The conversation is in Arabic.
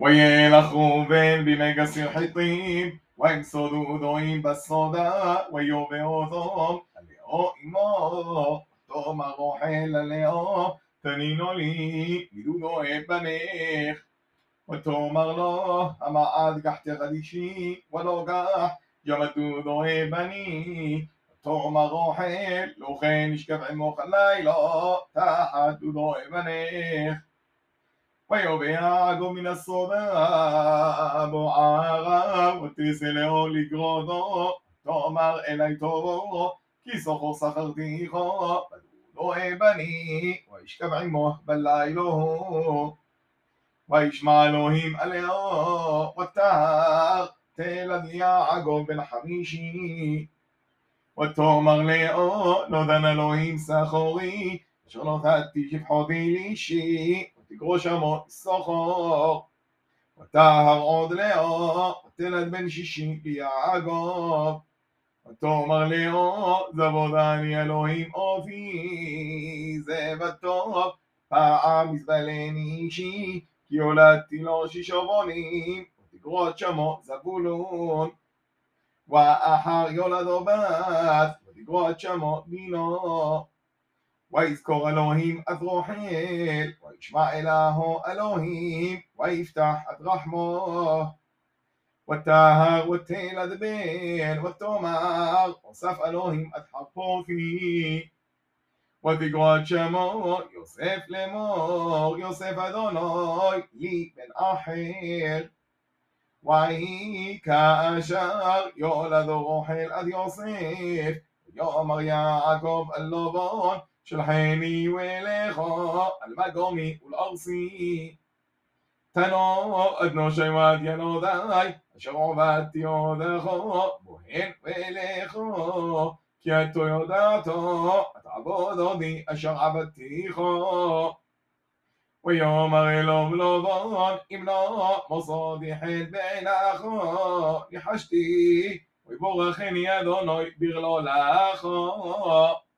ويل خوبين بمجاسي حطيم وين صدو دوين بالصدا ويوبي اوثوم اللي او امو توما اللي لليو تنينو لي يدو دو ابنيخ وتو مغلو اما عاد قحت غديشي ولو قح جمدو دو ابني تو مغوحي لو خين اشكف عمو خلايلو تاحت دو ابنيخ Voyobéago mina soda, בוערה, ותריסלהו לגרודו, תאמר אלי טובו, כי זוכר שכרתיכו, רואה בני, וישכב עמו בלילו, וישמע אלוהים עליהו, ותר, תלד יעגו בן חמישי, ותאמר לאו, לא דן אלוהים סחורי, אשר לא תתי שפחותי לאישי, יקרוש שמו סוחור. ותהר עוד לאור, ותלד בן שישי יעקב. ותאמר לאו, זבוד אני אלוהים אופי, זה בטוב, פעם מזבלני אישי, כי הולדתי לו שישו בונים, שישובונים, את שמו זבולון. ואחר יולדו בת, את שמו דינו. ويذكر إلهيم أذروحيل ويشمع إله إلهيم ويفتح أذرحمه وتاهر وتيل أذبين وتومر وصف إلهيم أذحقه فيه وذكر شمو يوسف لمور يوسف أدوني لي من أحيل ويهي كأشر يولد روحيل أذ يوسف يؤمر يعقوب اللبون של חני ולכו, על מגומי ולארסי. תנו אדנו שמעת ינודי, אשר עובדתי יודכו, בוהן ולכו, כי אתו יודעתו, התעבוד עודי אשר עבדתיכו. ויאמר אלוהים לבון, אם לא מוסודי חן בעינכו, ניחשתי, ויבורכני אדוני ברלו לכו.